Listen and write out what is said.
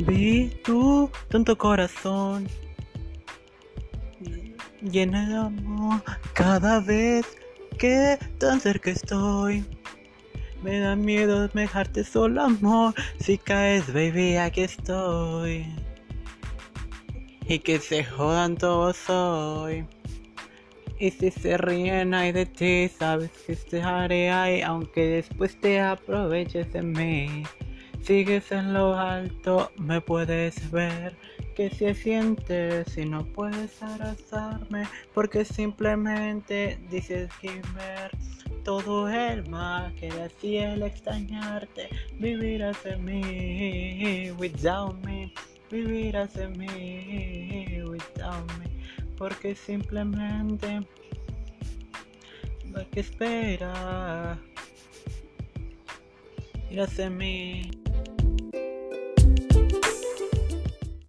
baby, tu tonto corazón llena de amor cada vez que tan cerca estoy. Me da miedo dejarte solo, amor. Si caes, baby, aquí estoy. Y que se jodan todos hoy. Y si se ríen ahí de ti, sabes que estaré ahí, aunque después te aproveches de mí. Sigues en lo alto, me puedes ver. Que se siente si no puedes abrazarme, porque simplemente dices que ver todo el mal que hacía el extrañarte. Vivirás en mí, without me, vivirás en mí, without me porque simplemente hay que esperar. Mírase a mí.